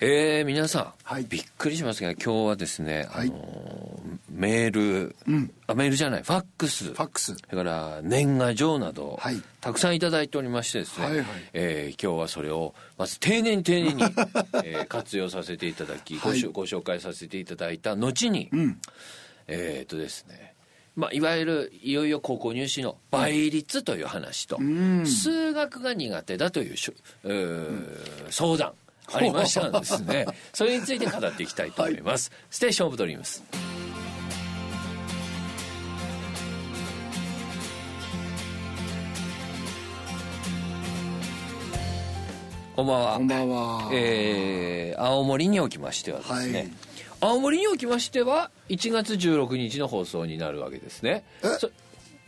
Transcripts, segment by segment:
えー、皆さん、はい。びっくりしますが今日はですね、はい。あのーメール、あメールじゃないファックス。ファックス。それから年賀状など、はい。たくさんいただいておりましてですね、はいはい。えー今日はそれをまず丁寧に丁寧に、えー活用させていただき、ごご紹介させていただいた後に、ん。えーっとですねまあ、いわゆるいよいよ高校入試の倍率という話と、数学が苦手だといううー相談ありましたんですね。それについて語っていきたいと思います、ステーションオブドリームス。こんばんは。こんばんは。えー青森におきましてはですね、はい。青森におきましては1月16日の放送になるわけですね。え？そ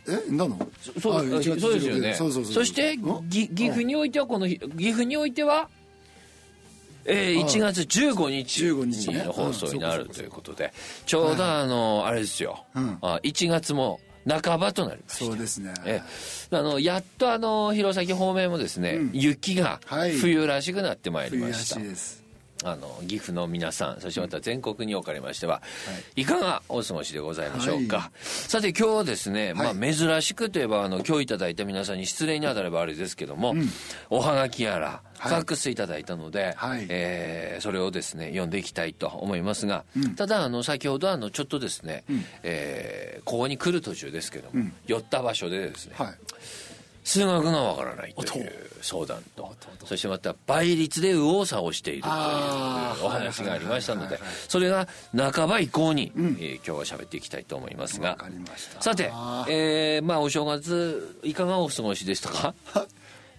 え？なの？そうあ1月そうですよね。そうそうそうそしてん？ぎ岐阜においてはこの日岐阜においてはえー、あ1月15日15日ね。の放送になるうんということで。ちょうどあのあれですよ、うん。あ1月も半ばとなりましたそうですね。ええ。あのやっとあの弘前方面もですね、うん。雪がはい。冬らしくなってまいり冬らまし、したいですあの岐阜の皆さんそしてまた全国におかれましては、い、かがお過ごしでございましょうか、はさて今日はですね、まあ、はい。珍しくといえばあの今日いただいた皆さんに失礼に当たればあれですけども、おはがきやらフはい。ァックスいただいたので、はい。えーそれをですね読んでいきたいと思いますが、ただあの先ほどあのちょっとですね、えーここに来る途中ですけども、寄った場所でですね、はい数学がわからないという相談とそしてまた倍率で右往左往しているというお話がありましたのでそれが半ば以降に、えー今日は喋っていきたいと思いますが。さてあ、えーまあお正月いかがお過ごしでしたか？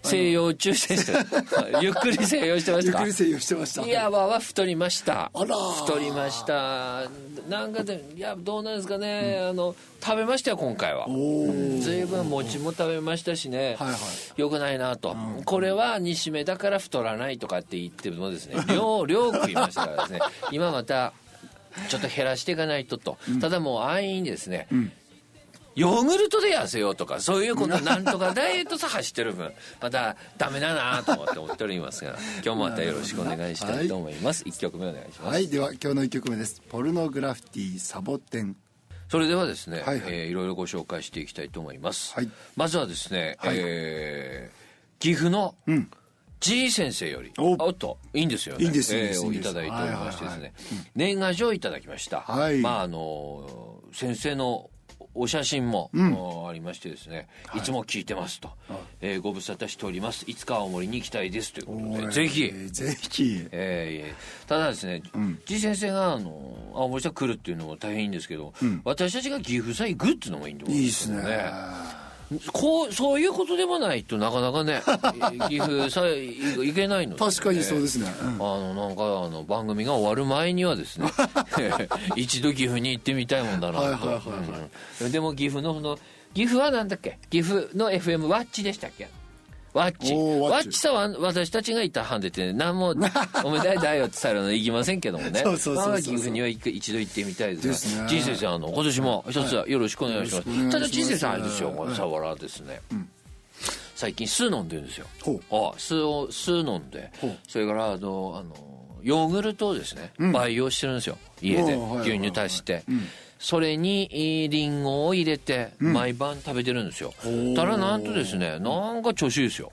西洋中でしたゆっくり西洋してました。かゆっくり制御してました。いやわは太りました。あら。太りました。なんかでいやどうなんですかね、あの食べましたよ今回は。随分餅も食べましたしね、はいはい。よくないなと、これは煮しめだから太らないとかって言ってもですね 量量食いましたからですね。今またちょっと減らしていかないとと、ただもう安易にですね、ヨーグルトで痩せようとかそういうことなんとかダイエットさ走ってる分。またダメだなと思って思っておりますが今日もまたよろしくお願いしたいと思います、一曲目お願いします、はい。では今日の1曲目です。ポルノグラフィティサボテン。それではですね、はいはい。えーいろいろご紹介していきたいと思います、はい。まずはですね、はい。えー岐阜のうん。G 先生よりお。おっといいんですよね。いいんですいいんえーいいただいておりましてですね、はいはいはい年賀状をいただきました、はい。まああの先生のお写真も、ありましてですね、い、つも聞いてますと、えーご無沙汰しております。いつか青森に行きたいですということでぜひ。えーぜひ。えーただですね、G 先生があの青森さん来るっていうのも大変いいんですけど、私たちが岐阜さ行くっていうのもいいんでいいですねこうそういうことでもないとなかなかね 岐阜さえ行けないのでね、確かにそうですね。うん。あのなんかあの番組が終わる前にはですね 一度岐阜に行ってみたいもんだなと、はいはいはいはい。うん。でも岐阜のその岐阜はなんだっけ？岐阜の FM ワッチでしたっけ？ワッチ。ワッチ。さは私たちがいた班でて何も おめでたいよってされるの行きませんけどもね。そうそうそうそう。まあ岐阜には一度行ってみたいですが人生さんあの今年も一つよろしくお願いします,、よろしくお願いします。ただ人生さんあれですよこのサワラですね、最近酢飲んでるんですよ。あ酢を酢飲んでそれからあのあのヨーグルトをですね、培養してるんですよ。家で牛乳足して、それにえーリンゴを入れて毎晩食べてるんですよ、ー。たらなんとですねなんか調子いいですよ。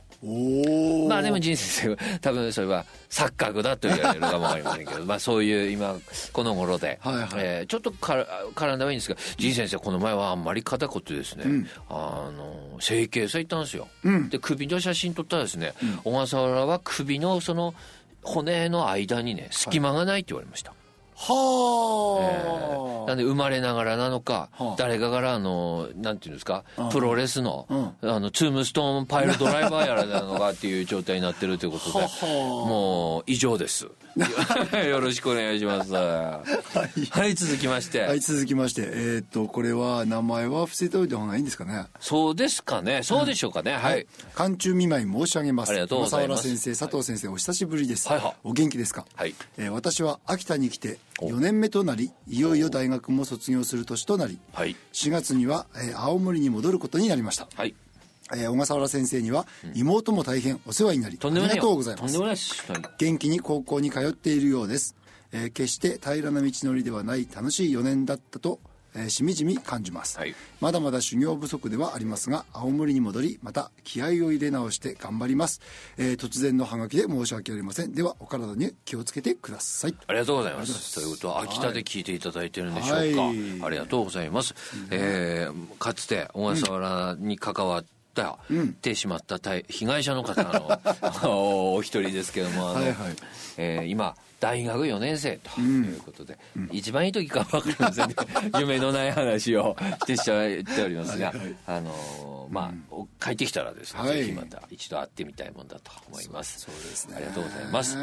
まあでも人生 多分それは錯覚だと言われるかもわかりませんけど まあそういう今この頃で、はいはい。えーちょっとから体はいいんですが仁先生この前はあんまり肩こってですね、あの整形さ行ったんですよ、で首の写真撮ったらですね、小笠原は首のその骨の間にね隙間がないって言われました、はあ、なんで生まれながらなのか、はあ。誰かからあのなんていうんですか、うん。プロレスの,、うあのツームストーンパイルドライバーやらなのかっていう状態になってるということで ははもう以上です。よろしくお願いします。はい、続きまして、はい続きまして。えーっとこれは名前は伏せておいた方がいいんですかね？そうですかね。そうでしょうかね、はい。寒中見舞い申し上げます。ありがとうございます。先生佐藤先生、お久しぶりです、はい。はい。お元気ですか、はい。えー私は秋田に来て4年目となりいよいよ大学も卒業する年となりはい。4月には、えー青森に戻ることになりました。はい。えー小笠原先生には妹も大変お世話になり、とんありがとうございます。元気に高校に通っているようです、えー決して平らな道のりではない楽しい4年だったと、えーしみじみ感じます、はい。まだまだ修行不足ではありますが青森に戻りまた気合を入れ直して頑張ります、えー突然のハガキで申し訳ありません。ではお体に気をつけてください。ありがとうございます。ということは、秋田で聞いていただいてるんでしょうか。はい。ありがとうございます。えーかつて小笠原に関わった、ってしまった対被害者の方の お一人ですけども、あの、はいはい。えー今、大学4年生ということで、一番いい時か分かりませんね。夢のない話をしてしまっておりますが、はいはい。あのーまあ、お帰ってきたらですね、はい。ぜひまた一度会ってみたいもんだと思います。そうですね。ありがとうございます。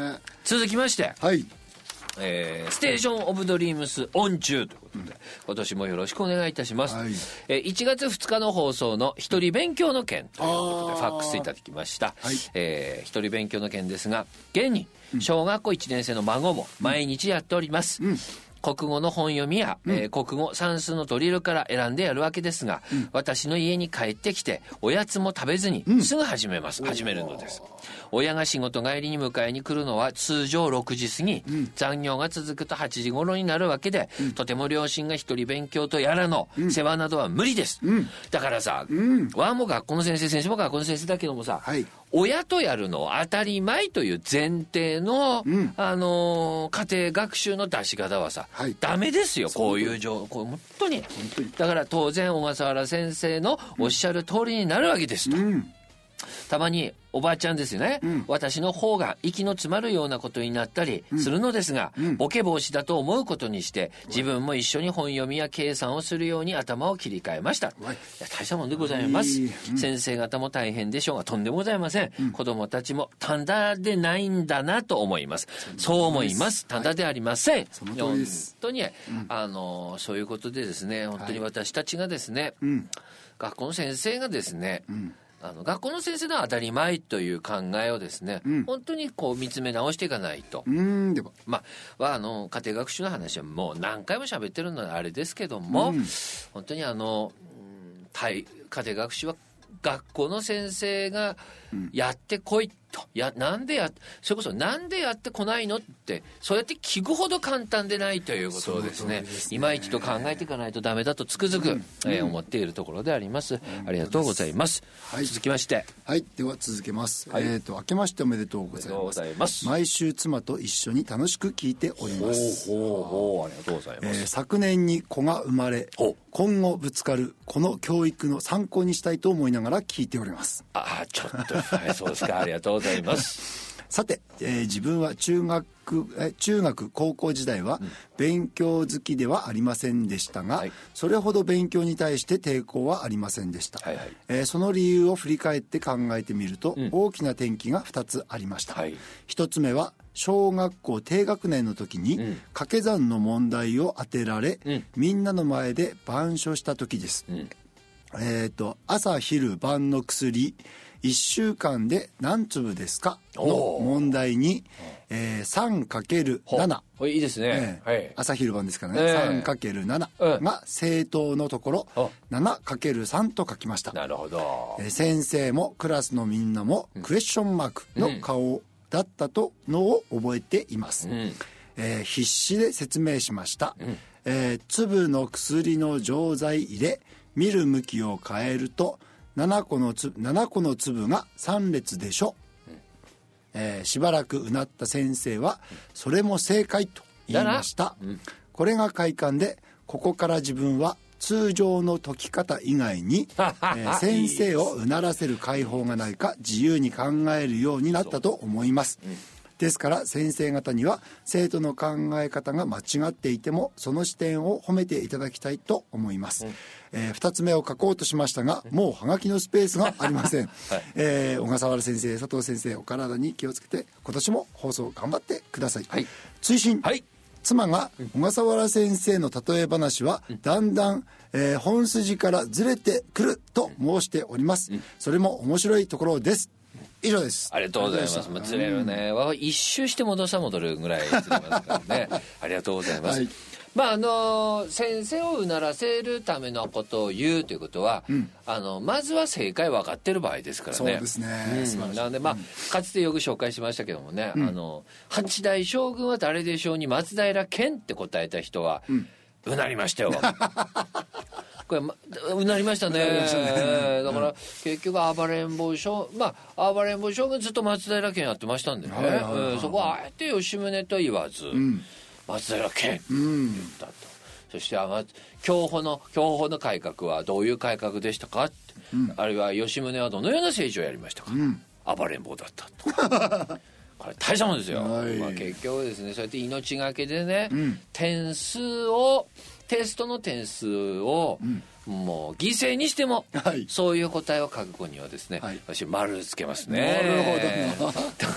続きまして、はいえーステーション・オブ・ドリームス・オン中ということで、今年もよろしくお願いいたします。はいえー1月2日の放送の一人勉強の件ということで、ファックスいただきました。はいえー一人勉強の件ですが、現に小学校1年生の孫も毎日やっております。国語の本読みや、えー国語算数のドリルから選んでやるわけですが、私の家に帰ってきておやつも食べずにすぐ始めます、始めるのです。親が仕事帰りに迎えに来るのは通常6時過ぎ、残業が続くと8時頃になるわけで、とても両親が一人勉強とやらの世話などは無理です、だからさ、わも学校の先生先生も学校の先生だけどもさ、はい親とやるのは当たり前という前提の、あのー家庭学習の出し方はさ、はい。ダメですよこういう情こう本当に。だから当然小笠原先生のおっしゃる通りになるわけですと、うんたまにおばあちゃんですよね、私の方が息の詰まるようなことになったりするのですが、ボケ防止だと思うことにして自分も一緒に本読みや計算をするように頭を切り替えました、い。や大したもんでございます、いい。先生方も大変でしょうがとんでもございません、子供たちも単だでないんだなと思います。そう思います。単だでありません、その通りです。本当に、あのそういうことでですね本当に私たちがですね、学校の先生がですね、あの学校の先生の当たり前という考えをですね、本当にこう見つめ直していかないと、うんではまあ、はあの家庭学習の話はもう何回も喋ってるのはあれですけども、本当にあの、家庭学習は学校の先生がやってこいと、やなんでやそれこそなんでやってこないのってそうやって聞くほど簡単でないということをですね。すね今一度考えていかないとダメだとつくづく、えー思っているところであります、ありがとうございます、はい。続きまして。はい。では続けます、はい。えっ、と明けましておめでとうございます。ざいます。毎週妻と一緒に楽しく聞いております。ほうほうありがとうございます、えー昨年に子が生まれ今後ぶつかるこの教育の参考にしたいと思いながら聞いております。ああちょっとはいそうですか。ありがとうございます。さて、えー自分は中学え中学高校時代は勉強好きではありませんでしたが、はい。それほど勉強に対して抵抗はありませんでした、はいはい。えーその理由を振り返って考えてみると、大きな転機が2つありました、はい。1つ目は小学校低学年の時に掛け算の問題を当てられ、ん。みんなの前で板書した時です、ん。えっ、と朝昼晩の薬1週間で何粒ですか？の問題に、えー、3×7 ほいいいですね、はい。ええ朝昼晩ですからね、ええ。3×7 うん。が正答のところ、あ 7×3 と書きました。なるほど。えー先生もクラスのみんなもクエスチョンマークの顔だったとのを覚えています、ん。えー必死で説明しました、えー粒の薬の錠剤入れ見る向きを変えると7個の粒 ,7 個の粒が3列でしょ、えーしばらくうなった先生はそれも正解と言いました、これが快感でここから自分は通常の解き方以外に、えー先生をうならせる解放がないか自由に考えるようになったと思います、ですから先生方には生徒の考え方が間違っていてもその視点を褒めていただきたいと思います、え2つ目を書こうとしましたがもうはがきのスペースがありません、えー小笠原先生佐藤先生お体に気をつけて今年も放送頑張ってください、はい。追伸。はい。妻が小笠原先生の例え話はだんだん、えー本筋からずれてくると申しております、それも面白いところです。以上です。ありがとうございます。もうずれるね。わ一周して戻さ戻るぐらいずれますからね。ありがとうございます。はいまああの先生をうならせるためのことを言うということは、あのまずは正解分かってる場合ですからね。そうですね。うん。なのでまあ、かつてよく紹介しましたけどもね、あの八代将軍は誰でしょうに松平健って答えた人は、うなりましたよ。これ、ま、うなりましたね。だから、結局暴れん坊将まあ暴れん坊将軍ずっと松平健やってましたんでね、そこはあえて吉宗とは言わず、松平健言ったと、そしてあま享保の享保の改革はどういう改革でしたか？って、あるいは吉宗はどのような政治をやりましたか、暴れん坊だったと。これ大したもんですよ、はい。まあ、結局ですねそうやって命がけでね、点数をテストの点数を、もう犠牲にしても、はい。そういう答えを書く子にはですね、はい。私丸つけますね。なる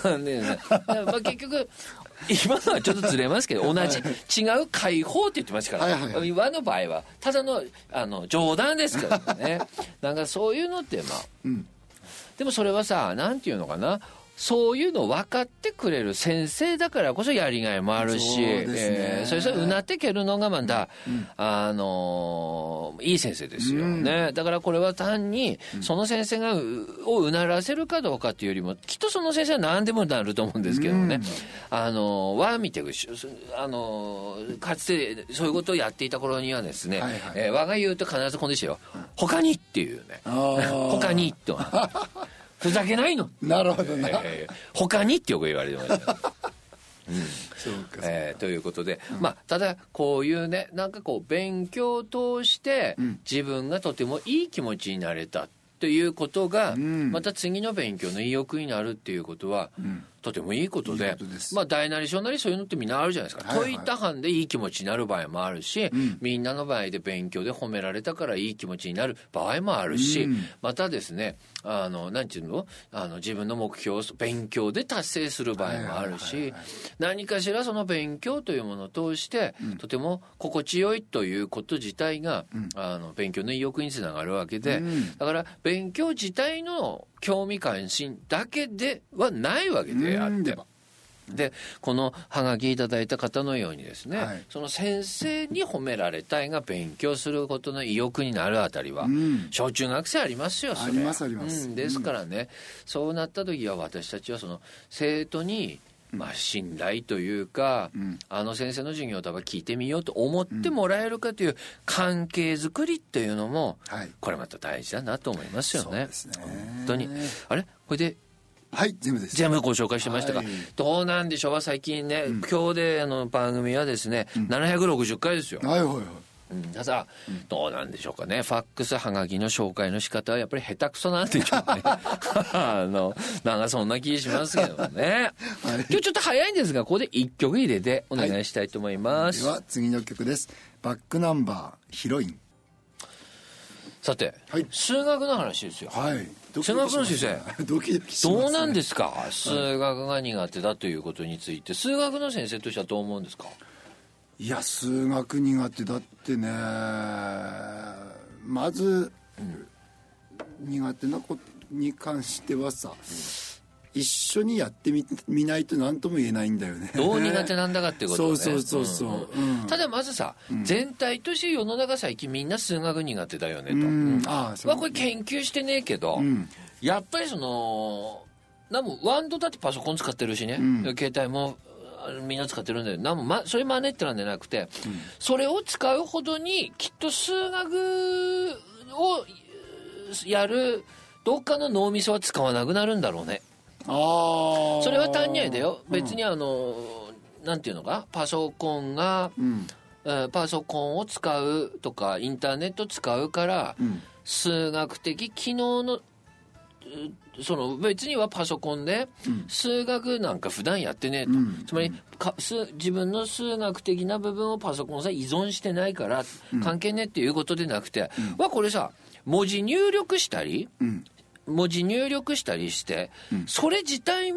ほど。ね。まあ結局今のはちょっとずれますけど同じ。違う解放って言ってましたから、はいはいはい。今の場合はただのあの冗談ですからね。なんかそういうのってまあ、でもそれはさなんていうのかなそういうの分かってくれる先生だからこそやりがいもあるし、そね。えーそれそれうなってけるのがまだ、あのーいい先生ですよね、だからこれは単にその先生がうをうならせるかどうかっていうよりもきっとその先生は何でもなると思うんですけどもね、あのーは見てあのーかつてそういうことをやっていた頃にはですね、はいはい。えー我が言うと必ずこのでしたよ「他に」っていうね。他にとふざけないの、なるほどな、えー他にってよく言われてました。そうか、えーということで、まあただこういうねなんかこう勉強を通して自分がとてもいい気持ちになれたということが、ん。また次の勉強の意欲になるっていうことは、とてもいいことでいいことです。まあ大なり小なりそういうのってみんなあるじゃないですか、はいはい。解いた班でいい気持ちになる場合もあるし、みんなの場合で勉強で褒められたからいい気持ちになる場合もあるし、うん。またですねあのなんていうの？あの自分の目標を勉強で達成する場合もあるし、何かしらその勉強というものを通して、とても心地よいということ自体が、あの勉強の意欲につながるわけで、うん。だから勉強自体の興味関心だけではないわけであってうん。では。でこのハガキいただいた方のようにですね、はい。その先生に褒められたいが勉強することの意欲になるあたりは、ん。小中学生ありますよそれ。ありますあります。うん、ですからね、そうなった時は私たちはその生徒にまあ信頼というか、あの先生の授業を多分聞いてみようと思ってもらえるかという関係づくりっていうのも、はい。これまた大事だなと思いますよね。ね。本当に。あれ？これではい全部です。全部ご紹介してましたが、はい。どうなんでしょう最近ね、今日であの番組はですね、760回ですよ、はいはいはい。うん、ただ、どうなんでしょうかね。ファックスはがきの紹介の仕方はやっぱり下手くそなんでしょうね。あのなんかそんな気しますけどね、今日ちょっと早いんですがここで一曲入れてお願いしたいと思います、では次の曲です。バックナンバーヒロインさて、はい。数学の話ですよ。はい。ド数学の先生 ドキドキね、どうなんですか？数学が苦手だということについて。数学の先生としてはどう思うんですか？いや数学苦手だってね。まず、苦手なことに関してはさ、一緒にやってみみないと何とも言えないんだよね。どう苦手なんだかっていうことをね。そうそうそうそう。うんただまずさ、全体として世の中最近みんな数学苦手だよねと、うん。うん。ああそうまあこれ研究してねえけど、ん。やっぱりそのなんもワンドだってパソコン使ってるしね、ん。携帯もあみんな使ってるんだよ。なんも、ま、それ真似ってなんじゃなくて、それを使うほどにきっと数学をやるどっかの脳みそは使わなくなるんだろうねそれは単にあれだよ。別にあの、なんていうのか？パソコンが、うん。えーパソコンを使うとかインターネット使うから、ん。数学的機能のうその別にはパソコンで数学なんか普段やってねえと、ん。つまりか数自分の数学的な部分をパソコンさ依存してないから関係ねえっていうことでなくて、はこれさ文字入力したり、うん文字入力したりして、それ自体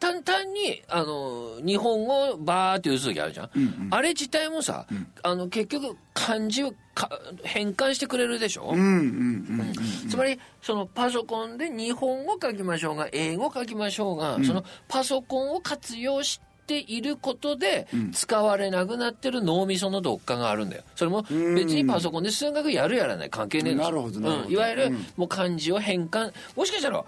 単単にあの日本語をバーって打つ時あるじゃん、あれ自体もさ、あの結局漢字をか変換してくれるでしょ、うんうんうんつまりそのパソコンで日本語書きましょうが英語書きましょうが、そのパソコンを活用しっていることで、使われなくなってる脳みそのどっかがあるんだよ。それも別にパソコンで数学やるやらない。関係ねえんですなるほどなるほどうん、いわゆる、もう漢字を変換、もしかしたら、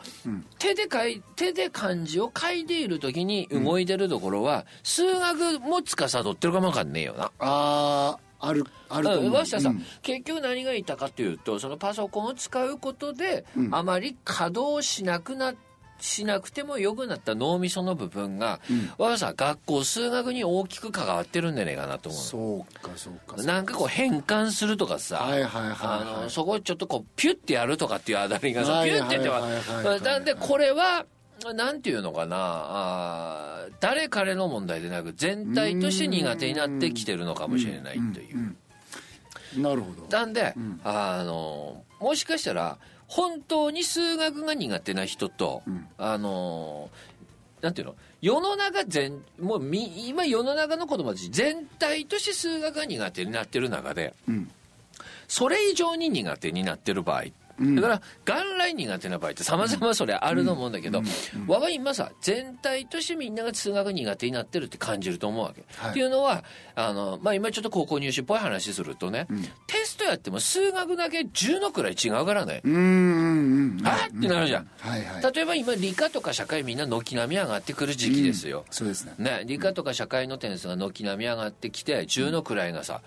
手で書い、手で漢字を書いている時に動いてるところは、数学も司ってるかもわかんねえよな。あああるあると思う、さ、うん。結局何が言ったかというとそのパソコンを使うことで、あまり稼働しなくなしなくても良くなった脳みその部分が、わがさ学校数学に大きく関わってるんじゃないかなと思うそうかそうかのなんかこう変換するとかさ、はいはいはいはい。あのそこをちょっとこうピュッてやるとかっていうあたりがさ、はいピュッてやってはなんでこれはなんていうのかなあー誰彼の問題でなく全体として苦手になってきてるのかもしれないという。なるほど。なんで、あのもしかしたら本当に数学が苦手な人と、あのなんていうの？世の中全もうみ今世の中の子供たち全体として数学が苦手になってる中で、ん。それ以上に苦手になってる場合だから元来苦手な場合ってさまざまそれあると思うんだけど、我が今さ全体としてみんなが数学苦手になってるって感じると思うわけ。はい。っていうのはあの、まあ、今ちょっと高校入試っぽい話するとね、テストやっても数学だけ10のくらい違うからね。うんうんうんあー？ってなるじゃん。はいはい。例えば今理科とか社会みんな軒並み上がってくる時期ですよ。そうですね。ね、理科とか社会の点数が軒並み上がってきて10の位がさ、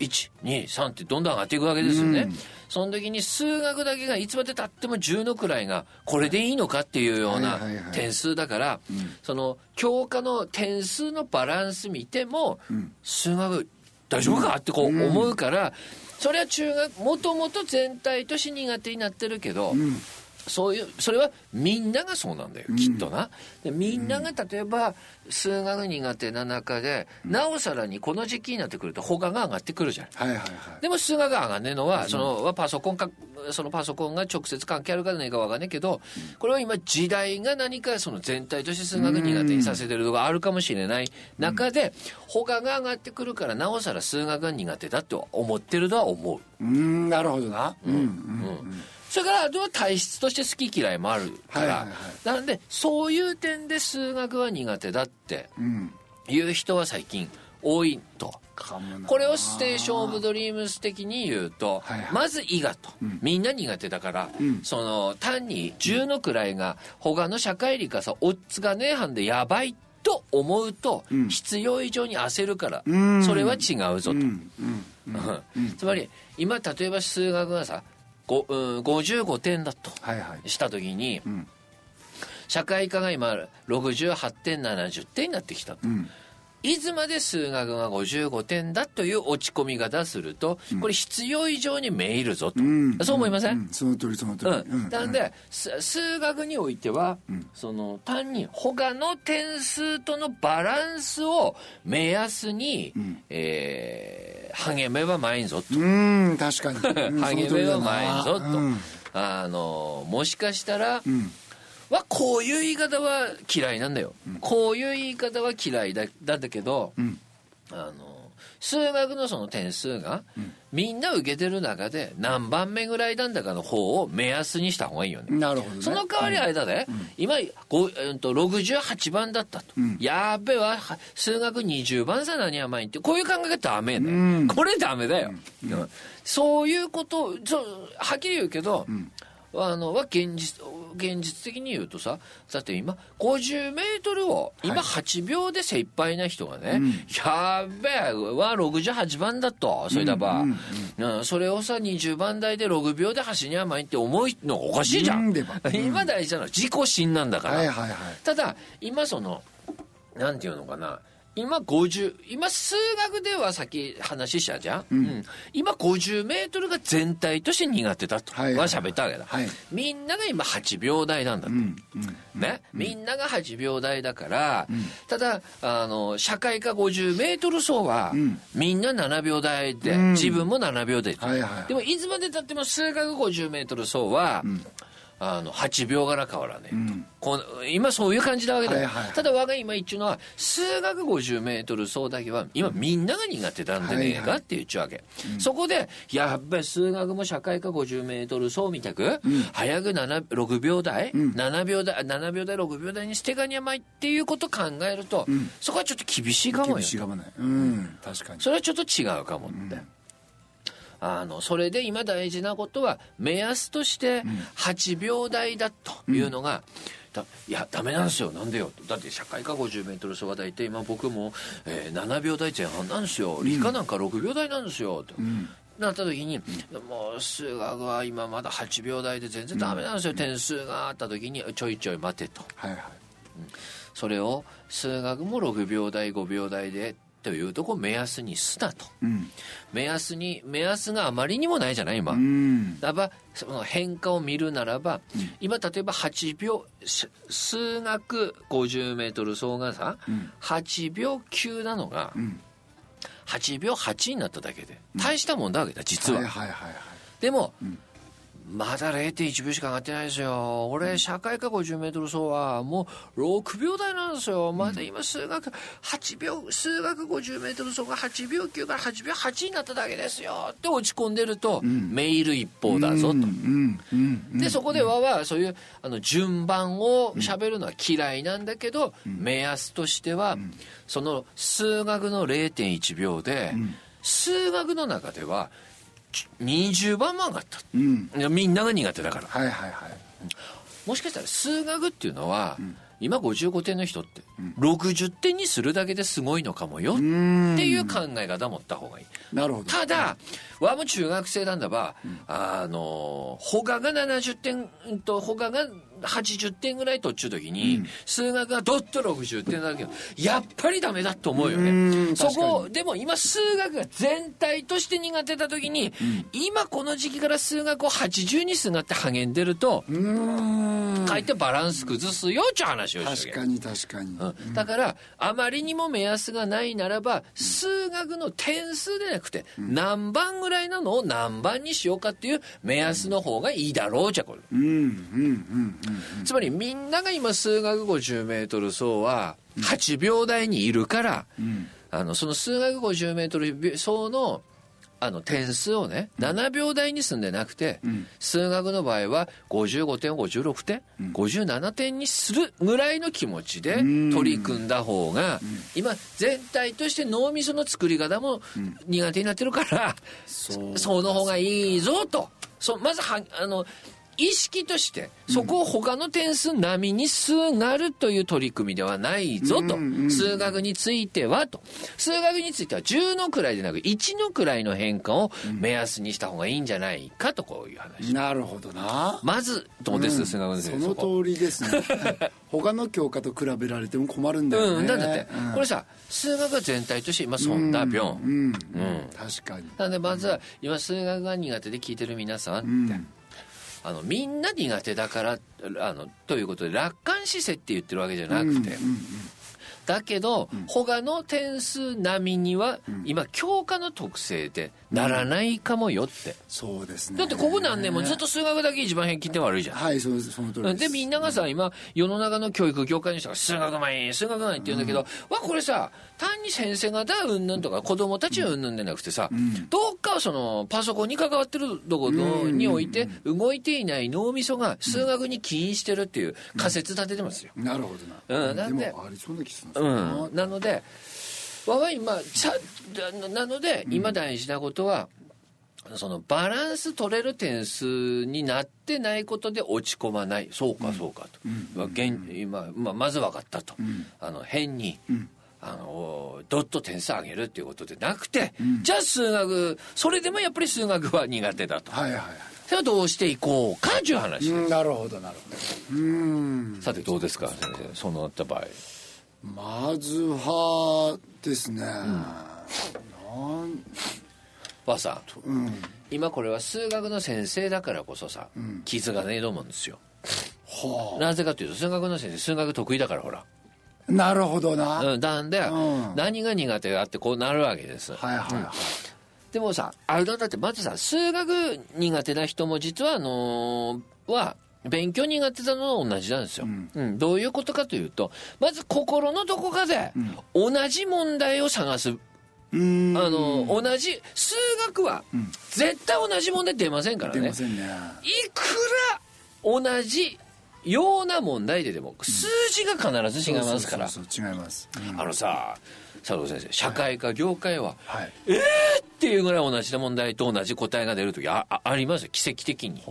123ってどんどん上がっていくわけですよね、その時に数学だけがいつまでたっても10の位がこれでいいのかっていうような点数だから、その教科の点数のバランス見ても、数学大丈夫かってこう思うから、それは中学もともと全体として苦手になってるけど、そういうそれはみんながそうなんだよ、きっとな。でみんなが例えば数学苦手な中で、なおさらにこの時期になってくると他が上がってくるじゃん。はいはいはい。でも数学が上がんねえのは、そのパソコンかそのパソコンが直接関係あるかないかわかんないけど、これは今時代が何かその全体として数学苦手にさせてるとかあるかもしれない。中で、他が上がってくるからなおさら数学が苦手だと思ってるとは思う。うんなるほどな。うん。うんそれから体質として好き嫌いもあるから、なんでそういう点で数学は苦手だってうん。いう人は最近多いと。これをステーション・オブ・ドリームス的に言うと、はいはい。まず伊賀と、みんな苦手だから、その単に10の位が他の社会理科さオッズがねえはんでやばいと思うと、必要以上に焦るから、ん。それは違うぞと。うん。うん。うん。つまり今例えば数学がさ55点だとはいはい。した時に、ん。社会科が今68点70点になってきたと、んいつまで数学が55点だという落ち込み方すると、これ必要以上にめいるぞと、うん。そう思いません、うん。その通りその通り。うん、なんで、す数学においては、その単に他の点数とのバランスを目安に、えー励めば前にぞと、うん。確かに。うん。励めば前にぞと、あのもしかしたら、んはこういう言い方は嫌いなんだよ、こういう言い方は嫌いだだけど、ん。あの数学のその点数が、みんな受けてる中で何番目ぐらいなんだかの方を目安にした方がいいよね。なるほどね。その代わりあれだね、今、ごうんと68番だったと、やっべはは数学20番さなには前にって。こういう考え方ダメね、ん。これダメだよ、うん。そういうことそうはっきり言うけど、あのは現実現実的に言うとさだって今50メートルを今8秒で精一杯な人がね、やっべえは68番だとそれだば、うんそれをさ20番台で6秒で走りには前にって思うのがおかしいじゃん、うん。今大事なのは自己芯なんだから、はいはいはい。ただ今そのなんていうのかな今50今数学ではさっき話したじゃん、うん。今50メートルが全体として苦手だとは喋ったわけだ、はい。みんなが今8秒台なんだと、うんうんね、みんなが8秒台だから、ただあの社会科50メートル走は、ん。みんな7秒台で、ん。自分も7秒台、はいはいでもいつまでたっても数学50メートル走は、あの8秒から変わらねえと、この今そういう感じなわけだよ、はいはいはい。ただ我が今言っちゅうのは数学 50m 走だけは今みんなが苦手なんでねえはいはい。かって言っちゅうわけ、そこでやっぱり数学も社会科 50m 走みたく、早く7 6秒台、7秒台7秒台6秒台にしてかにゃまいっていうことを考えると、そこはちょっと厳しいかもよ。厳しいかもね。うん。確かに。それはちょっと違うかもって。あのそれで今大事なことは目安として8秒台だというのが、だいやダメなんですよ。なんでよ。だって社会科 50m 走は大体今僕も、えー7秒台前半なんですよ。理科なんか6秒台なんですよ。と。なった時に、もう数学は今まだ8秒台で全然ダメなんですよ、点数があった時にちょいちょい待てと。はいはい。それを数学も6秒台5秒台でというとこを目安にすなと。うん。目安に目安があまりにもないじゃない今、うん。だからその変化を見るならば、今例えば8秒し数学 50m 走がさ、8秒9なのが、ん。8秒8になっただけで大したもんだわけだ実は、はいはいはいはい。でも、まだ0.1秒しか上がってないですよ。俺社会科 50m 走はもう6秒台なんですよ。まだ今数学8秒数学 50m 走が8秒9から8秒8になっただけですよ。って落ち込んでると、メール一方だぞと、うんうんうんでそこでわはそういうあの順番を喋るのは嫌いなんだけど、目安としては、その数学の0.1秒で、数学の中では20番も上がった、うん。みんなが苦手だから。はいはいはい。もしかしたら数学っていうのは、今55点の人って60点にするだけですごいのかもよ。っていう考え方持った方がいい。なるほど。ただ、わも中学生なんだば、あの、ほがが70点と、ほがが80点ぐらいとっちゅう時に、数学がどっと60点だけど、やっぱりダメだと思うようね。んそこ、確でも今数学が全体として苦手だ時に、今この時期から数学を80にすがって励んでると、かえってバランス崩すよっちゅう話をしてる確かに確かに、うん、だからあまりにも目安がないならば数学の点数でなくて何番ぐらいなのを何番にしようかっていう目安の方がいいだろうじゃこれ。つまりみんなが今数学 50m 走は8秒台にいるから、あのその数学 50m 走のあの点数をね7秒台にすんでなくて、数学の場合は55点を56点、57点にするぐらいの気持ちで取り組んだ方が、今全体として脳みその作り方も苦手になってるから、その方がいいぞと。そまずはあの意識としてそこを他の点数並みに数があるという取り組みではないぞと、数学についてはと。数学については10の位でなく1の位の変化を目安にした方がいいんじゃないかとこういう話、なるほどな。まずどうです、数学の先生そのこ。通りですね。他の教科と比べられても困るんだよね、うん、だって、うん。これさ数学は全体として今そんな病、うん、うん。うん。確かに。なのでまずは今数学が苦手で聞いてる皆さんって、うんあのみんな苦手だからあのということで楽観姿勢って言ってるわけじゃなくて、だけど、他の点数並みには、今教科の特性でならないかもよって、そうですね。だってここ何年もずっと数学だけ一番平均点悪いじゃん。はいそのその通りです。でみんながさ今世の中の教育業界の人が数学前数学前って言うんだけど、わこれさ単に先生方うんぬんとか子供たちうんぬんでなくてさ、どっかそのパソコンに関わってるところにおいて動いていない脳みそが数学に起因してるっていう仮説立ててますよ。なるほどな、うん。なんででもありそうな気するんですうよん、なので我は今さななので今大事なことは、そのバランス取れる点数になってないことで落ち込まない。そうかそうかと、まあ現今まあ、まず分かったと、あの変に、あのドッと点数上げるっていうことでなくて、じゃあ数学それでもやっぱり数学は苦手だと。はいはいはい。それはどうしていこうかという話です、うんなるほどなるほど。うん。さてどうですか先生そうなった場合まずはですね、なんはさうん。今これは数学の先生だからこそさ、傷がねえと思うんですよ。はなぜかというと数学の先生数学得意だからほら。あなるほどな、うんなんで、うん。何が苦手があってこうなるわけです、はいはいはい、でもさあれだってまずさ数学苦手な人も実はあのーは勉強苦手なのは同じなんですよ、うん。どういうことかというとまず心のどこかで同じ問題を探す、うん。あの同じ数学は絶対同じ問題出ませんからね。出ませんね。いくら同じような問題ででも数字が必ず違いますから。そうそう違います、うん。あのさ佐藤先生社会科業界ははい。えー？っていうぐらい同じ問題と同じ答えが出る時ああありますよ奇跡的に。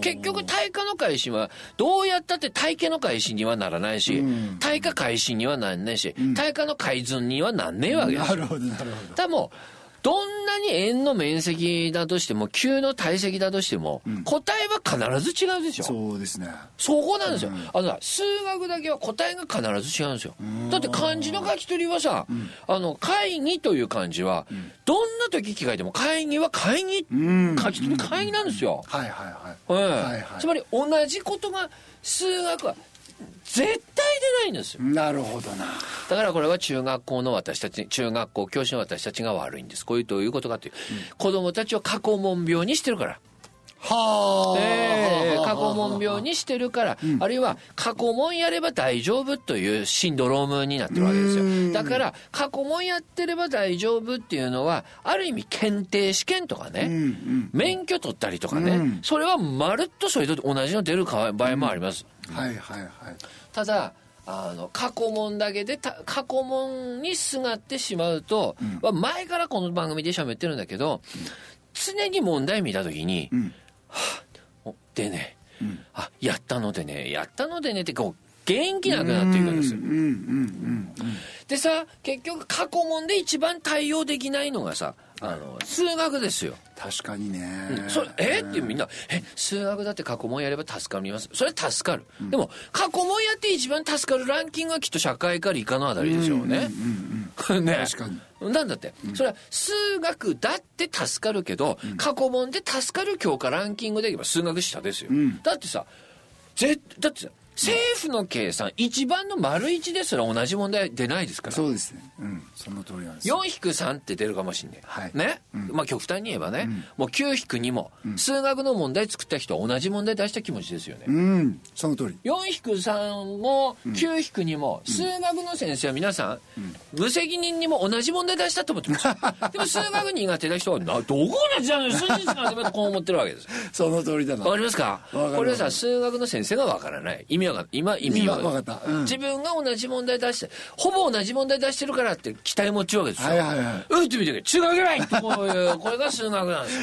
結局対価の改新はどうやったって対価の改新にはならないし、うん。対価改新にはなんないし、対価の改図にはなんねえわけですよ。なるほどなるほど。ただもうどんなに円の面積だとしても球の体積だとしても、答えは必ず違うでしょ。そうですね。そこなんですよ、あのさ数学だけは答えが必ず違うんですよ。だって漢字の書き取りはさ、あの会議という漢字は、どんな時聞かれても会議は会議、ん。書き取り会議なんですよ、はいはいはい。ええ。はいはい。つまり同じことが数学は絶対出ないんですよ。なるほどな。だからこれは中学校の私たち中学校教師の私たちが悪いんです。こういうどういうことかという、子供たちを過去問病にしてるから。はあ、え。え過去問病にしてるから、あるいは過去問やれば大丈夫というシンドロームになってるわけですよ。だから過去問やってれば大丈夫っていうのは、ある意味検定試験とかね、うんうん。免許取ったりとかね、うん。それはまるっとそれと同じの出る場合もあります。はいはいはい。ただあの過去問だけでた過去問にすがってしまうと、まあ前からこの番組で喋ってるんだけど、常に問題見た時に、ん。はあおでね、あやったのでねやったのでねってこう元気なくなっていくんですよ。うんうんうんでさ結局過去問で一番対応できないのがさあの数学ですよ。確かにね、それえ？ってみんなえ？数学だって過去問やれば助かります。それは助かる、でも過去問やって一番助かるランキングはきっと社会か理科のあたりでしょうね、ね。確かに。なんだって、それは数学だって助かるけど、過去問で助かる教科ランキングでいけば数学下ですよ、だってさぜだってさ政府の計算一番の丸一ですら同じ問題出ないですから。そうですね。うん。その通りなんですよ。4引く3って出るかもしんねえ、はい。ね、まあ極端に言えばね、もう9引く2も、数学の問題作った人は同じ問題出した気持ちですよね、うん。その通り。4引く3も9引く2も、数学の先生は皆さん、無責任にも同じ問題出したと思ってます。でも数学苦手な人はなどこ同じなのよ数日間でこう思ってるわけです。その通りだな。わかりますか？わかるこれはさ数学の先生がわからない。意味わかんない。今意味わ今わかった。うん。自分が同じ問題出してほぼ同じ問題出してるからって期待持ちるわけですよ。はいはいはい。うんって見て違うじゃないってこういう これが数学なんですよ。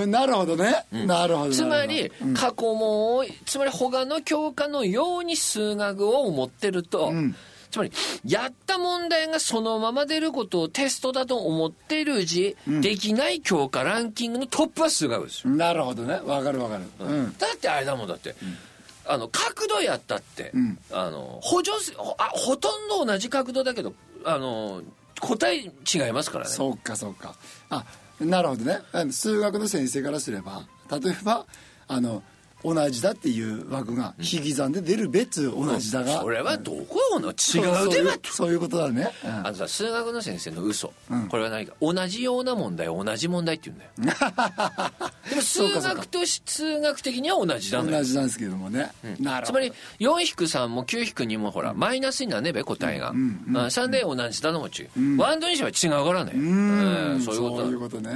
うん。なるほどね、なるほどつまり過去問をつまり他の教科のように数学を思ってると、ん。つまりやった問題がそのまま出ることをテストだと思っているうち、できない教科ランキングのトップは数学ですよ。うんなるほどね。わかるわかる。うん。だってあれだもんだって、あの角度やったって、ん。あの補助あほとんど同じ角度だけどあの答え違いますからね。そうかそうか。あなるほどね。数学の先生からすれば例えばあの同じだっていう枠が引き算で出る別同じだが、それはどこの違そううではそういうそういうことだね、うん。あのさ数学の先生の嘘、これは何か。同じような問題を同じ問題って言うんだよ。でも数学とし数学的には同じなのよ。同じなんですけどもね、なるほど。つまり4-3も9-2もほらマイナスになんねべ答えが、うん。3で同じだのもち、ワンドにしては違うからね、うん。そういうことそういうことね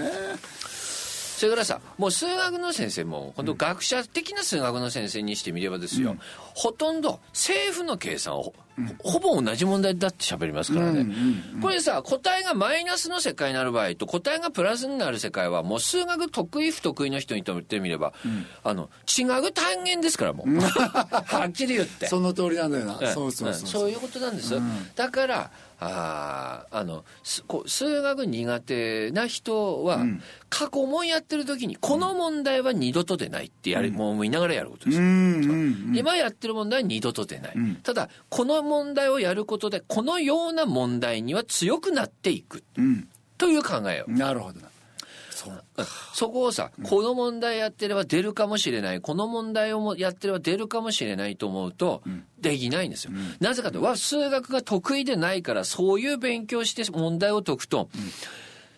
それからさもう数学の先生も本当学者的な数学の先生にしてみればですよ、ほとんど政府の計算をほ,、ほぼ同じ問題だって喋りますからね、これさ答えがマイナスの世界になる場合と答えがプラスになる世界はもう数学得意不得意の人にとってみれば、あの違う単元ですからもう。はっきり言って。その通りなんだよな、ええそうそうそうう。ん。そういうことなんです。よ、だからあーあのすこう数学苦手な人は、過去問やってる時にこの問題は二度と出ないってやり、もう見ながらやることです今やってる問題は二度と出ない、ただこの問題をやることでこのような問題には強くなっていくうん。という考えを。なるほど。なそう。そこをさ、この問題やってれば出るかもしれない、この問題をもやってれば出るかもしれないと思うと、できないんですよ。なぜかというと、わ数学が得意でないから、そういう勉強して問題を解くと、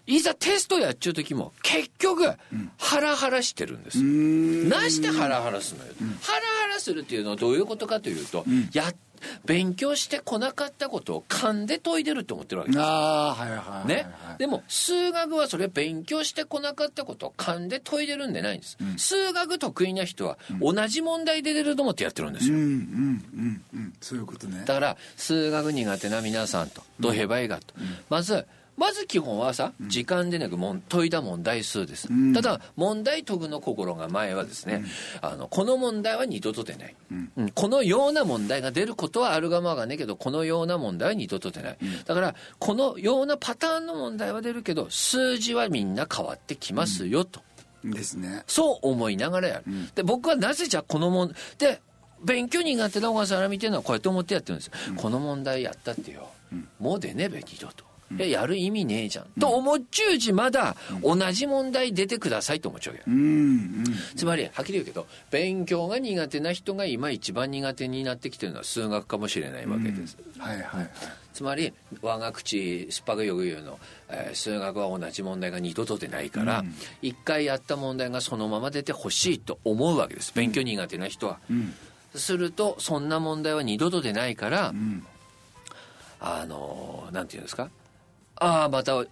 いざテストやっちゅう時も結局ハラハラしてるんです、なしてハラハラするのよ、ハラハラするっていうのはどういうことかというと、や勉強してこなかったことを勘で解いてるって思ってるわけです。ああはいはいはい、はい、ね、でも数学はそれ勉強してこなかったことを勘で解いてるんでないんです、数学得意な人は同じ問題で出ると思ってやってるんですよ、うんうんうんうん。そういうことね。だから数学苦手な皆さんとどうへばいいかと、まずまず基本はさ時間でなくもん解いた問題数です、ん。ただ問題解くの心が前はですね、あのこの問題は二度と出ない、うん。このような問題が出ることはあるがまがねえけどこのような問題は二度と出ない、だからこのようなパターンの問題は出るけど数字はみんな変わってきますよと、ですね。そう思いながらやる。で、僕はなぜじゃあこの問で、勉強苦手な小笠原見てるのはこうやって思ってやってるんですよ。この問題やったってよ。もう出ねえべ、二度と。えやる意味ねえじゃん。と思っちゅうじまだ同じ問題出てくださいと思っちゃうわけうんうん。つまりはっきり言うけど勉強が苦手な人が今一番苦手になってきてるのは数学かもしれないわけです、はいはいはい。つまり我が口すっぱがよく言うの、えー数学は同じ問題が二度と出ないから一、回やった問題がそのまま出てほしいと思うわけです。勉強苦手な人は、するとそんな問題は二度と出ないから、あのーなんていうんですか？ああまたよ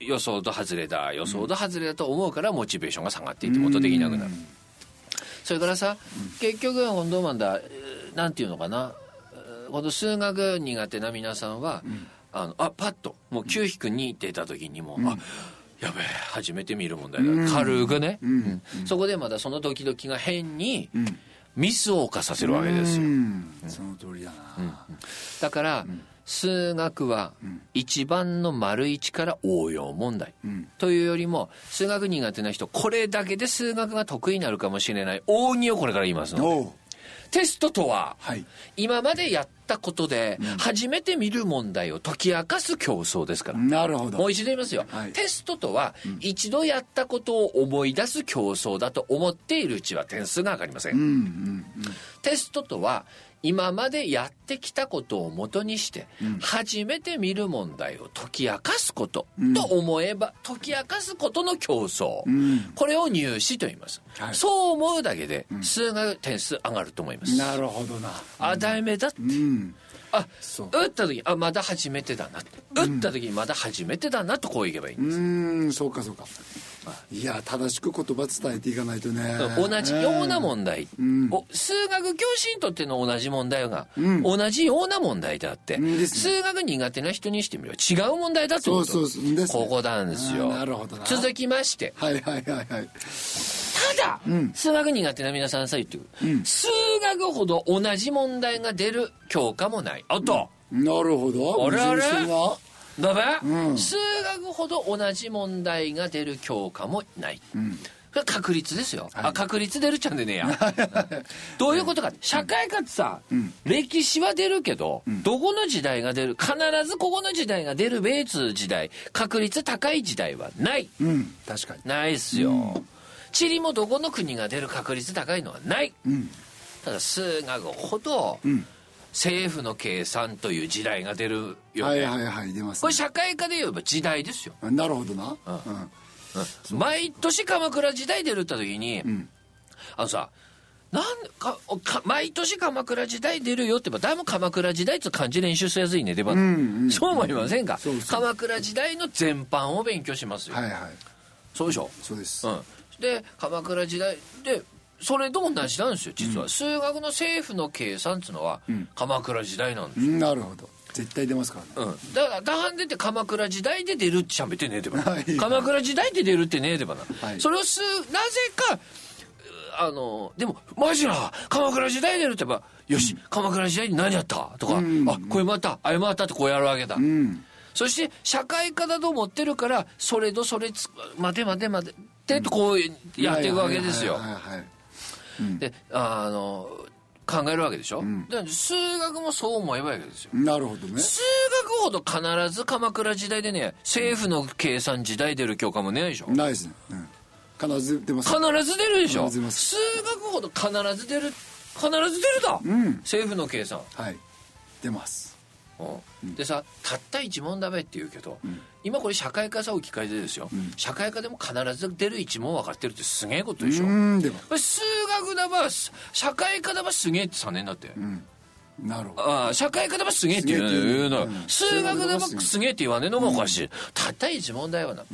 予想と外れだ予想と外れだと思うからモチベーションが下がっていってもっとできなくなる、それからさ、結局本当まだえーなんていうのかなえーこの数学苦手な皆さんは、あのあパッともう9引く2出た時にも、あやべえ初めて見る問題だ、軽くね、うん。そこでまだそのドキドキが変にミスを犯させるわけですよ、うん。その通りだな、だから、数学は一番の丸一から応用問題、というよりも数学苦手な人これだけで数学が得意になるかもしれない。奥義をこれから言いますので。テストとは、はい。今までやったことで初めて見る問題を解き明かす競争ですから、なるほど。もう一度言いますよ、はい。テストとは一度やったことを思い出す競争だと思っているうちは点数が上がりません、うんうん。テストとは今までやってきたことを元にして、初めて見る問題を解き明かすこと、と思えば解き明かすことの競争、ん。これを入試と言います、はい。そう思うだけで数学点数上がると思います、なるほどな。あ題名だって、うん。あそう。打った時あまだ初めてだな。打った時まだ初めてだなとこういけばいいんうです、ーん。そうかそうかいや正しく言葉伝えていかないとね。同じような問題、お数学教師にとっての同じ問題が、同じような問題であって、ね。数学苦手な人にしてみれば違う問題だってこと。そうそうね。ここなんですよ。なるほどな。続きまして。はいはいはいはい。ただ、数学苦手な皆さんさえ言ってくる、数学ほど同じ問題が出る教科もない。あと、なるほど。あれあれ？だべ、うん。数学ほど同じ問題が出る教科もない、これ確率ですよ、あ確率出るちゃんでねえや。どういうことか社会科ってさ、歴史は出るけど、どこの時代が出る？必ずここの時代が出る米通時代。確率高い時代はない。うん。確かに。ないっすよ、地理もどこの国が出る確率高いのはない、ただ数学ほど、政府の計算という時代が出るよね、はいはいはい出ますね。これ社会科で言えば時代ですよ、なるほどな。うん。毎年鎌倉時代出るった時に、あのさなんかか毎年鎌倉時代出るよって言えばだいぶ鎌倉時代って漢字練習しやすいね出番、そう思いませんか？そうそう。鎌倉時代の全般を勉強しますよ、はいはい。そうでしょ？そうです。うん、で鎌倉時代でそれと同じなんですよ実は、数学の政府の計算っていうのは鎌倉時代なんですよ、うんなるほど。絶対出ますからね。うん、だから大半出て鎌倉時代で出るってしゃべってねえでばな、はい。鎌倉時代で出るってねえでばな、はい。それをすなぜかうあのでもマジな鎌倉時代で出るって言えばよし、鎌倉時代に何やった？とか、あこれまたあれまたってこうやるわけだ、うん。そして社会科だと思ってるからそれとそれつ待て待て待てってこうやっていくわけですよであの考えるわけでしょ、で数学もそう思えばいいわけですよ。なるほどね。数学ほど必ず鎌倉時代でね政府の計算時代出る教科もねないでしょ？ないですね。うん。必ず出ます必ず出るでしょ？必ず出ます。数学ほど必ず出る必ず出るだ、政府の計算。はい。出ます。うん。でさたった一問だべって言うけど、今これ社会科さ置き換えてですよ、社会科でも必ず出る一問分かってるってすげえことでしょ、うんでも。数学だば社会科だばすげえって3年だって、なるほど。ああ社会科だばすげえって言うの、うん。数学だばすげえって言わねえのもおかしい、たった一問だよな、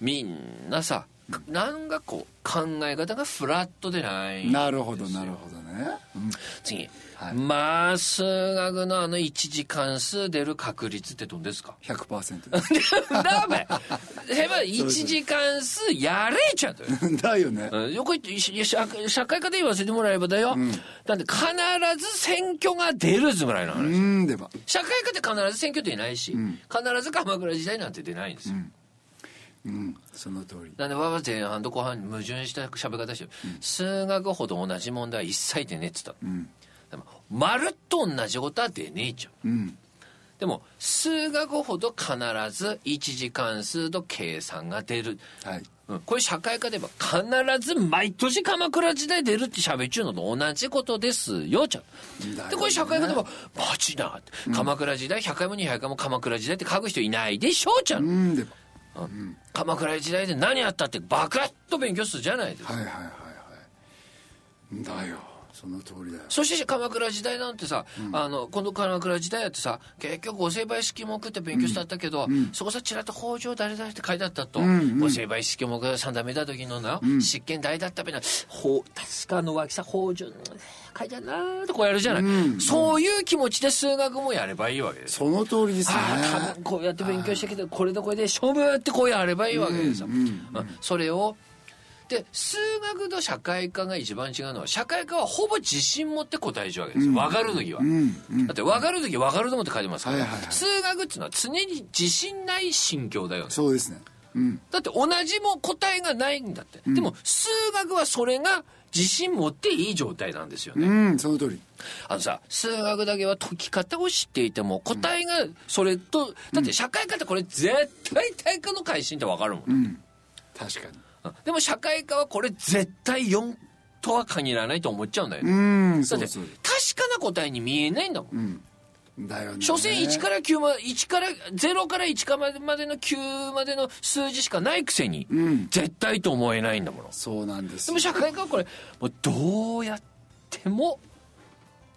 みんなさなんかこう考え方がフラットでないなるほどなるほどね、うん。次、はい。まあ数学のあの一次関数出る確率ってどんですか？100%ですダメ。へば一次関数やれちゃうとだよね。うんよく言って社社会科で言わせてもらえばだよ、だって必ず選挙が出るずぐらいの話、うんでも社会科って必ず選挙出ないし、必ず鎌倉時代なんて出ないんですよ、うん。その通り。なんでわわ前半と後半に矛盾した喋り方してる、数学ほど同じ問題は一切出ねえっつった。の、んまるっと同じことは出ねえじゃん。うん。でも数学ほど必ず一次関数と計算が出る、はい。うん、これ社会科で言えば必ず毎年鎌倉時代出るって喋っちゅうのと同じことですよちゃん。ね。でこれ社会科でもマジなって鎌倉時代100回も200回も鎌倉時代って書く人いないでしょうちゃん、うんでも。うん。鎌倉時代で何やったってバカッと勉強するじゃないですか。はいはいはいはい。だよその通りだよ。そして鎌倉時代なんてさ、あのこの鎌倉時代やってさ結局御成敗式目って勉強してあったけど、そこさちらっと北条誰々って書いてあったと、御成敗式目が三段目だ時のな、執権大だったべな。ほう確かあの脇さ北条の書いてあるなーってこうやるじゃない、そういう気持ちで数学もやればいいわけですよ。その通りですね。ああ多分こうやって勉強してきてこれとこれで勝負ってこうやればいいわけですよ、うん。それをで数学と社会科が一番違うのは社会科はほぼ自信持って答えちゃうわけです。よ分かる時は、うん。うん。だって分かる時分かると思って書いてますから、はいはいはい。数学っていうのは常に自信ない心境だよね。そうですね。うん。だって同じも答えがないんだって、でも数学はそれが自信持っていい状態なんですよね、うん。その通り。あのさ数学だけは解き方を知っていても答えがそれと、だって社会科ってこれ絶対対価の改心って分かるもん、うん。確かにでも社会科はこれ絶対4とは限らないと思っちゃうんだよね、うん。だって確かな答えに見えないんだもん、うん。だよね。所詮1から9まで1から0から1からまでの9までの数字しかないくせに、ん。絶対と思えないんだもの。そうなんですでも社会科はこれもうどうやっても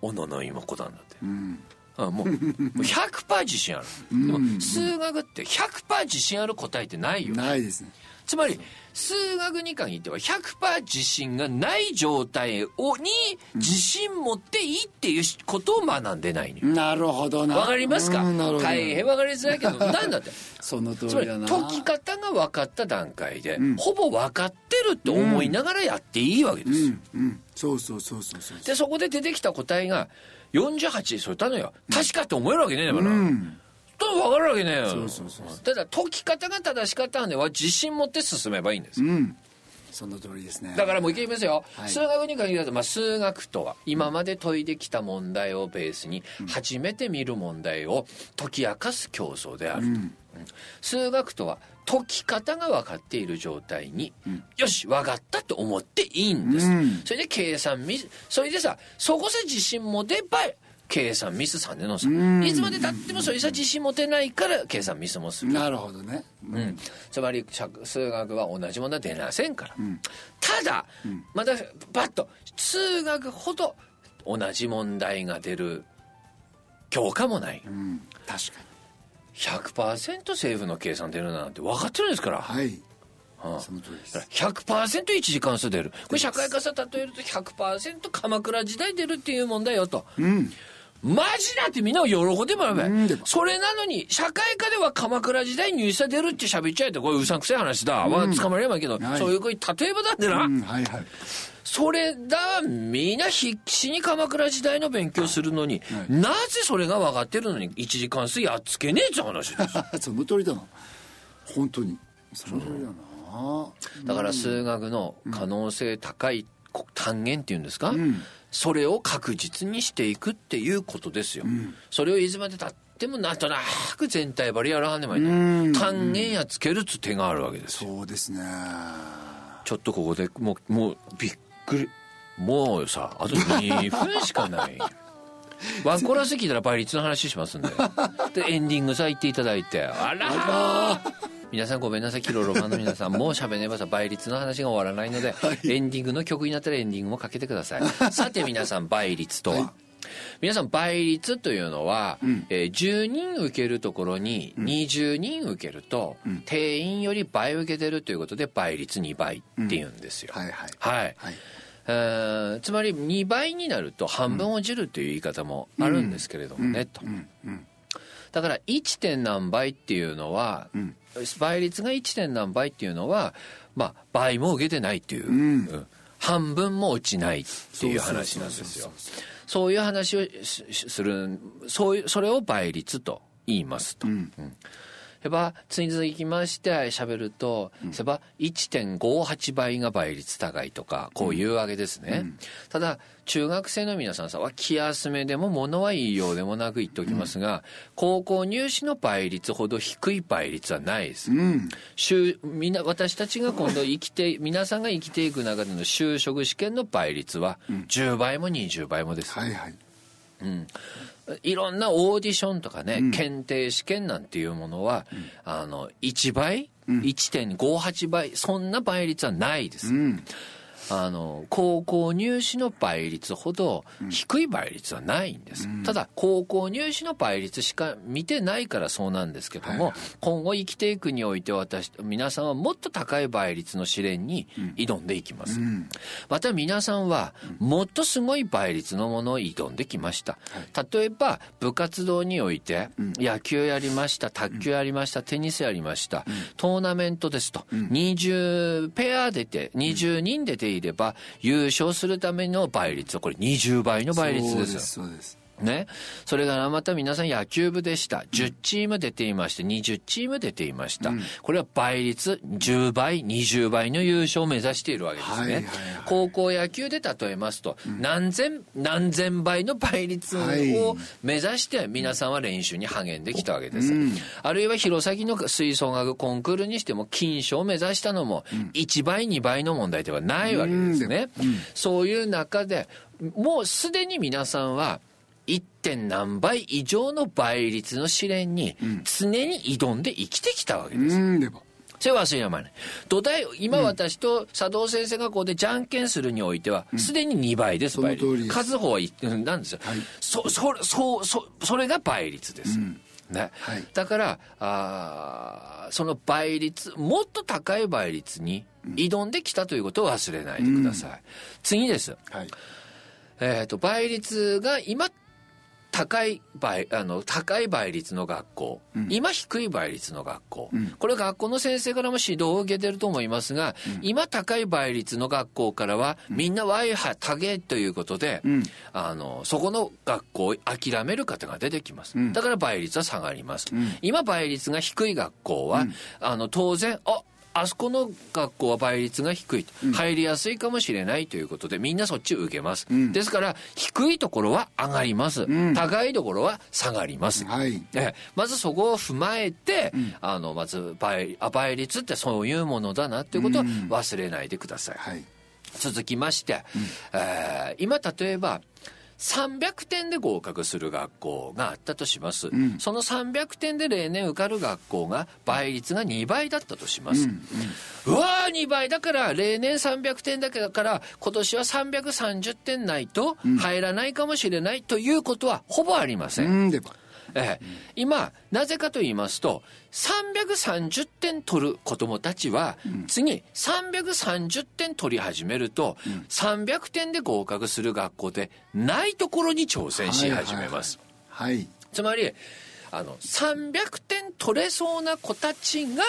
おのの妹子なんだって、うん。あもうもう100%自信ある、でも数学って100%自信ある答えってないよないですねつまり数学に限っては100%自信がない状態をに自信持っていいっていうことを学んでないのよ。なるほどな。わかりますか？大変わかりづらいけど なんだって。その通つまりりだな解き方が分かった段階で、ほぼ分かってるって思いながらやっていいわけです。よ、うんうん。そうそうそうそうそうでそこで出てきた答えが48でそれたのよ。確かって思えるわけねえんだから、うんと分かるわけねえよ。そうそうそうただ解き方が正しかったんでは自信持って進めばいいんです、うん。その通りですね。だからもういますよ、はい。数学に限らず、まあ、数学とは今まで解いてきた問題をベースに初めて見る問題を解き明かす競争であると、うん。数学とは解き方が分かっている状態に、よし分かったと思っていいんです、うん。それで計算ミスそれでさそこさ自信持てば計算ミスさんでのさ、ん。いつまでたってもそれさ自信持てないから計算ミスもする。なるほどね。うん、つまり社数学は同じものは出ませんから、ただ、まだバッと数学ほど同じ問題が出る教科もない。うん。確かに。100%政府の計算出るなんて分かってるんですから、はい。はあその通りです。100%一次関数出る。これ社会科さ例えると100%鎌倉時代出るっていう問題よと、うんマジだってみんな喜んでもらえばそれなのに社会科では鎌倉時代に入社出るって喋っちゃえってこれうさんくさい話だ、まあ捕まればいいけど、はい。そういうこういう例えばだってな、うんはいはい。それだみんな必死に鎌倉時代の勉強するのに、はい。なぜそれが分かってるのに一次関数やっつけねえって話ですその通りだな。本当に。その通りだな。だから数学の可能性高い単元っていうんですか、ん。それを確実にしていくっていうことですよ、それをいつまでたってもなんとなく全体バリやらはんでもいい、うん。単元やつけるっつ手があるわけですよ。そうですね。ちょっとここでもうもうびっくり。もうさあと2分しかない。ワンコーラス聞いたら倍率の話しますんで。でエンディングさ言っていただいて。あら皆さんごめんなさい。キロロマンの皆さん。もう喋ればさ倍率の話が終わらないので、エンディングの曲になったらエンディングもかけてください。さて皆さん倍率とは、はい。皆さん倍率というのは、えー10人受けるところに20人受けると、定員より倍受けてるということで倍率2倍っていうんですよ、はいはい。はい。はい。えーつまり2倍になると半分落ちるという言い方もあるんですけれどもね、と。だから 1. 点何倍っていうのは、倍率が 1. 点何倍っていうのは、まあ、倍も受けてないっていう、うん。半分も落ちないっていう話なんですよ。そういう話をするそういうそれを倍率と言いますと。うん。やっぱ次々きまして喋ると、やっぱ1.58倍が倍率高いとかこういうわけですね、ただ中学生の皆さんさは気休めでも物は言いようでもなく言っておきますが、高校入試の倍率ほど低い倍率はないです、就みんな私たちが今度生きて 皆さんが生きていく中での就職試験の倍率は10倍も20倍もです、はいはいいろんなオーディションとかね、検定試験なんていうものは、あの1倍、1.58倍？そんな倍率はないです、あの高校入試の倍率ほど低い倍率はないんです、ただ高校入試の倍率しか見てないからそうなんですけども、今後生きていくにおいて私皆さんはもっと高い倍率の試練に挑んでいきます、また皆さんはもっとすごい倍率のものを挑んできました、例えば部活動において野球やりました卓球やりましたテニスやりました、トーナメントですと、20ペア出て20人出ていれば優勝するための倍率。はこれ20倍の倍率ですそうですそうです。ね。それからまた皆さん野球部でした。10チーム出ていまして、20チーム出ていました。これは倍率10倍、20倍の優勝を目指しているわけですね。はいはいはい高校野球で例えますと、何千、何千倍の倍率はいを目指して皆さんは練習に励んできたわけです。あるいは弘前の吹奏楽コンクールにしても金賞を目指したのも1倍、2倍の問題ではないわけですね。そういう中で、もうすでに皆さんは 1. 点何倍以上の倍率の試練に常に挑んで生きてきたわけです。うんでも。それは忘れやまない。土台、今私と佐藤先生がこうでじゃんけんするにおいては、すでに2倍です、その倍率。数方は一うんなんですよ。そ、そ、そ、そ、それが倍率です。ね。はい。だからあーその倍率もっと高い倍率に挑んできたということを忘れないでください、次です。はい。えー、と倍率が今高い倍あの高い倍率の学校、今低い倍率の学校、これ学校の先生からも指導を受けてると思いますが、今高い倍率の学校からは、みんな y は高えということで、あのそこの学校を諦める方が出てきます、だから倍率は下がります、今倍率が低い学校は、あの当然ああそこの学校は倍率が低い、入りやすいかもしれないということでみんなそっちを受けます、ですから低いところは上がります、高いところは下がります、はい。ええ。まずそこを踏まえて、あのまず倍あ倍率ってそういうものだなっていうことを忘れないでください、はい。続きまして、えー今例えば300点で合格する学校があったとします、その300点で例年受かる学校が倍率が2倍だったとします、うわー2倍だから例年300点だけだから今年は330点ないと入らないかもしれないということはほぼありません、うんええ、今なぜかと言いますと330点取る子どもたちは、次330点取り始めると、300点で合格する学校でないところに挑戦し始めます。はい。はい。つまりあの300点取れそうな子たちが、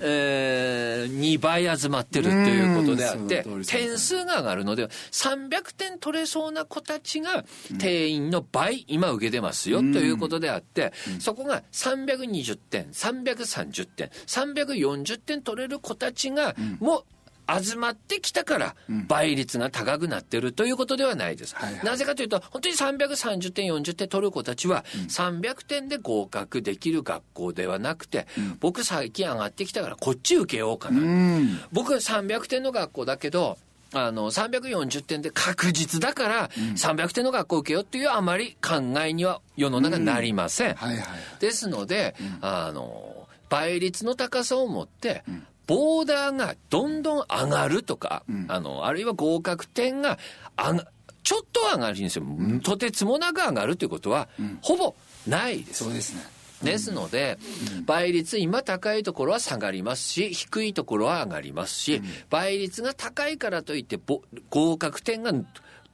えー2倍集まってるっていうことであって点数が上がるので300点取れそうな子たちが定員の倍今受けてますよということであってそこが320点330点340点取れる子たちがもう集まってきたから倍率が高くなってるということではないです。はいはい。なぜかというと本当に330点40点取る子たちは300点で合格できる学校ではなくて、僕最近上がってきたからこっち受けようかな、うん。僕300点の学校だけどあの、340点で確実だから、300点の学校受けようっていうあまり考えには世の中なりません。はいはい。ですので、あの、倍率の高さを持って、ボーダーがどんどん上がるとか、あの、あるいは合格点が上が、ちょっと上がるんですよ。とてつもなく上がるということは、ほぼないです。そうですね。ですので、倍率今高いところは下がりますし、低いところは上がりますし、倍率が高いからといってぼ合格点が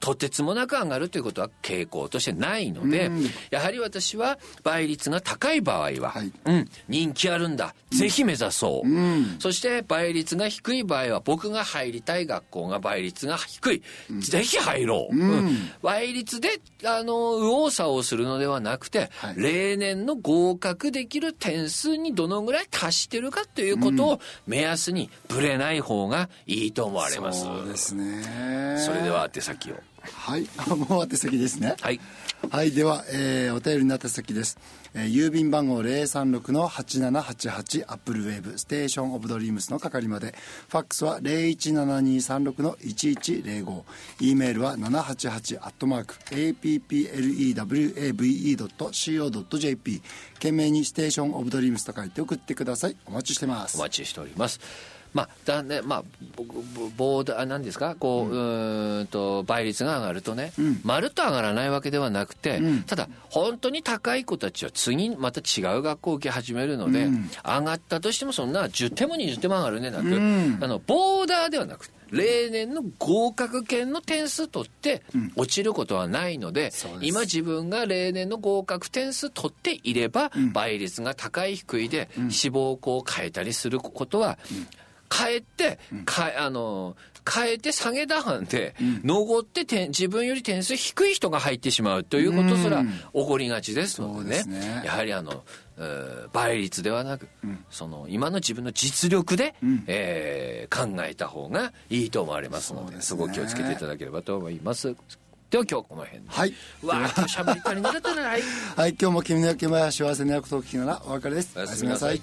とてつもなく上がるということは傾向としてないので、やはり私は倍率が高い場合は、はいうん、人気あるんだ。ぜひ目指そう。そして倍率が低い場合は僕が入りたい学校が倍率が低い。ぜひ入ろう。うん倍率で、あの、右往左往するのではなくて、はい例年の合格できる点数にどのぐらい達してるかということを目安にぶれない方がいいと思われます。そうですねそれでは宛先を。はい。あ もう宛先ですね。はい。はい、では、えーお便りの宛先です、えー郵便番号036の8788アップルウェーブステーションオブドリームスの係まで。ファックスは017236の1105 e メールは788アットマーク applewave.co.jp 懸命にステーションオブドリームスと書いて送ってください。お待ちしてます。お待ちしております。まあ、だね、まあ、ボーダー、なんですか、こう、うーんと、倍率が上がるとね、まるっと上がらないわけではなくて、ただ、本当に高い子たちは次、また違う学校を受け始めるので、上がったとしてもそんな10点も20点も上がるんでなく、あの、ボーダーではなくて、例年の合格圏の点数取って落ちることはないので、そうです。今自分が例年の合格点数取っていれば、倍率が高い低いで志望校を変えたりすることは、変えて、かあの変えて下げだはんで、残って点自分より点数低い人が入ってしまうということすら起こりがちですのでね。そうですね。やはりあの、えー倍率ではなく、その今の自分の実力で、えー考えた方がいいと思われますのでね。すごく気をつけていただければと思います。では今日この辺で。はい。うわー今日喋り足りなかったな。はい。はい、今日も君の気前は幸せなことを聞きながらお別れです。おやすみなさい